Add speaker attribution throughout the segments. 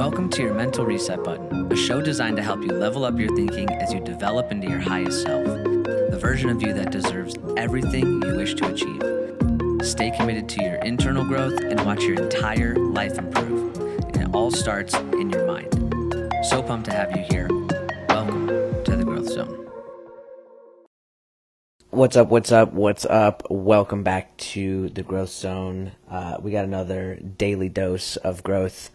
Speaker 1: Welcome to your Mental Reset Button, a show designed to help you level up your thinking as you develop into your highest self, the version of you that deserves everything you wish to achieve. Stay committed to your internal growth and watch your entire life improve. And it all starts in your mind. So pumped to have you here. Welcome to the Growth Zone.
Speaker 2: What's up? What's up? What's up? Welcome back to the Growth Zone. Uh, we got another daily dose of growth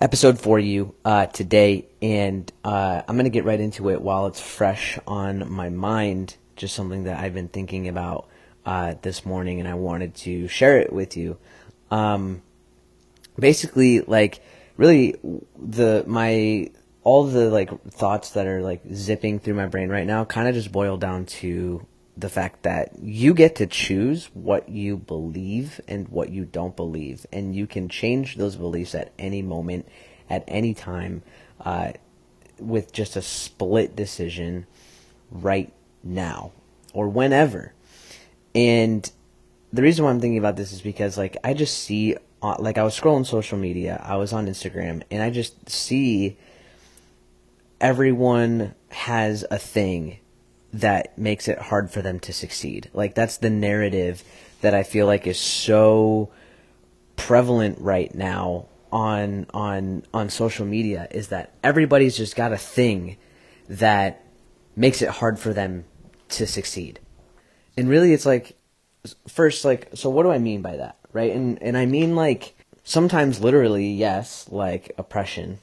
Speaker 2: episode for you uh, today, and uh, I'm going to get right into it while it's fresh on my mind. Just something that I've been thinking about uh, this morning, and I wanted to share it with you. Um, basically, like really, the my all the like thoughts that are like zipping through my brain right now kind of just boil down to the fact that you get to choose what you believe and what you don't believe, and you can change those beliefs at any moment, at any time, uh, with just a split decision right now or whenever. And the reason why I'm thinking about this is because, like, I just see, uh, like, I was scrolling social media, I was on Instagram, and I just see everyone has a thing that makes it hard for them to succeed. Like that's the narrative that I feel like is so prevalent right now on on on social media is that everybody's just got a thing that makes it hard for them to succeed. And really it's like first like so what do I mean by that? Right? And and I mean like sometimes literally yes, like oppression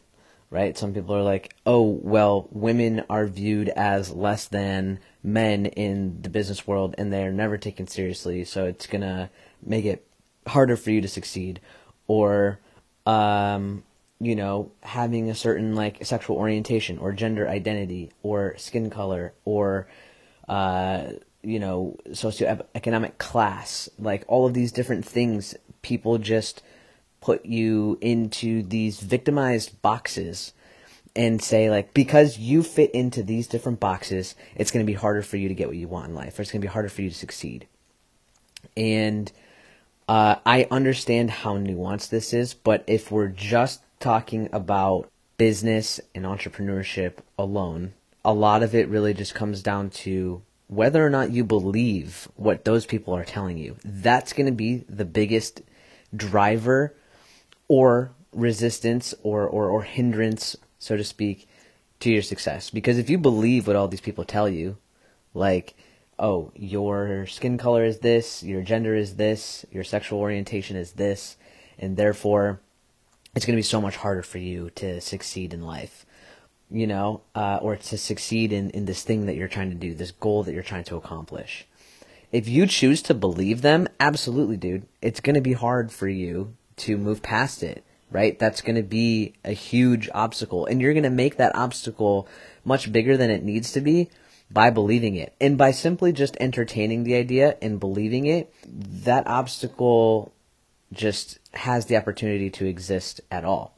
Speaker 2: right? Some people are like, oh, well, women are viewed as less than men in the business world and they're never taken seriously, so it's going to make it harder for you to succeed. Or, um, you know, having a certain like sexual orientation or gender identity or skin color or, uh, you know, socioeconomic class, like all of these different things, people just put you into these victimized boxes and say like because you fit into these different boxes it's going to be harder for you to get what you want in life or it's going to be harder for you to succeed. And uh, i understand how nuanced this is but if we're just talking about business and entrepreneurship alone a lot of it really just comes down to whether or not you believe what those people are telling you. That's going to be the biggest driver or resistance or, or, or hindrance, so to speak, to your success. Because if you believe what all these people tell you, like, oh, your skin color is this, your gender is this, your sexual orientation is this, and therefore it's going to be so much harder for you to succeed in life, you know, uh, or to succeed in, in this thing that you're trying to do, this goal that you're trying to accomplish. If you choose to believe them, absolutely, dude, it's going to be hard for you to move past it, right? That's going to be a huge obstacle. And you're going to make that obstacle much bigger than it needs to be by believing it. And by simply just entertaining the idea and believing it, that obstacle just has the opportunity to exist at all.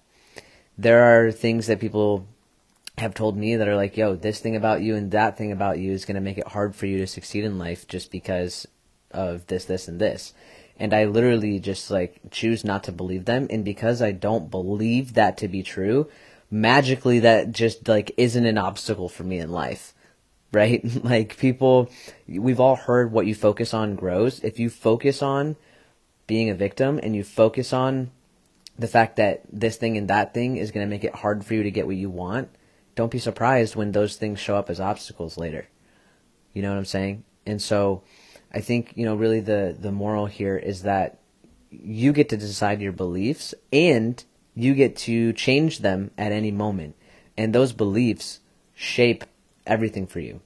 Speaker 2: There are things that people have told me that are like, yo, this thing about you and that thing about you is going to make it hard for you to succeed in life just because of this, this, and this and I literally just like choose not to believe them. And because I don't believe that to be true magically that just like isn't an obstacle for me in life. Right? Like people we've all heard what you focus on grows. If you focus on being a victim and you focus on the fact that this thing and that thing is going to make it hard for you to get what you want don't be surprised when those things show up as obstacles later. You know what i'm saying? And so I think you know really the the moral here is that you get to decide your beliefs and you get to change them at any moment, and those beliefs shape everything for you.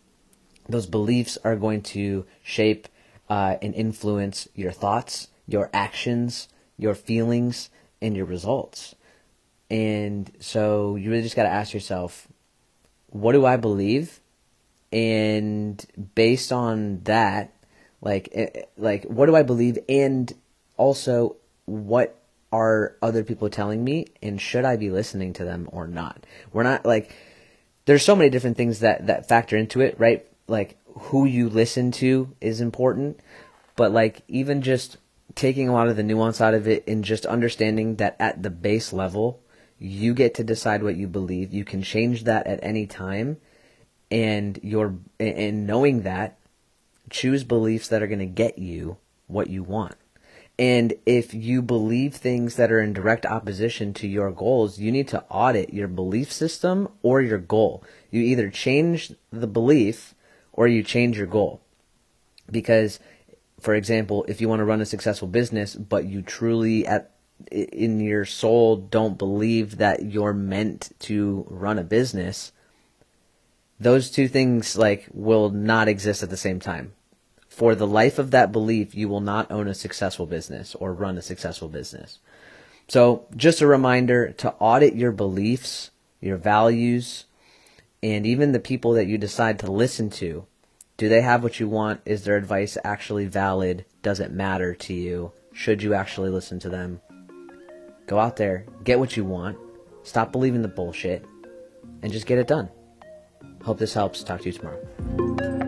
Speaker 2: Those beliefs are going to shape uh, and influence your thoughts, your actions, your feelings, and your results. And so you really just got to ask yourself, what do I believe? And based on that, like, eh, eh, like what do I believe, and also what are other people telling me, and should I be listening to them or not? We're not like there's so many different things that that factor into it, right? Like who you listen to is important, but like even just taking a lot of the nuance out of it and just understanding that at the base level, You get to decide what you believe. You can change that at any time. And you're, and knowing that, choose beliefs that are going to get you what you want. And if you believe things that are in direct opposition to your goals, you need to audit your belief system or your goal. You either change the belief or you change your goal. Because, for example, if you want to run a successful business, but you truly at in your soul don't believe that you're meant to run a business, those two things like will not exist at the same time for the life of that belief, you will not own a successful business or run a successful business. So, just a reminder to audit your beliefs, your values, and even the people that you decide to listen to. Do they have what you want? Is their advice actually valid? Does it matter to you? Should you actually listen to them? Go out there, get what you want, stop believing the bullshit, and just get it done. Hope this helps. Talk to you tomorrow.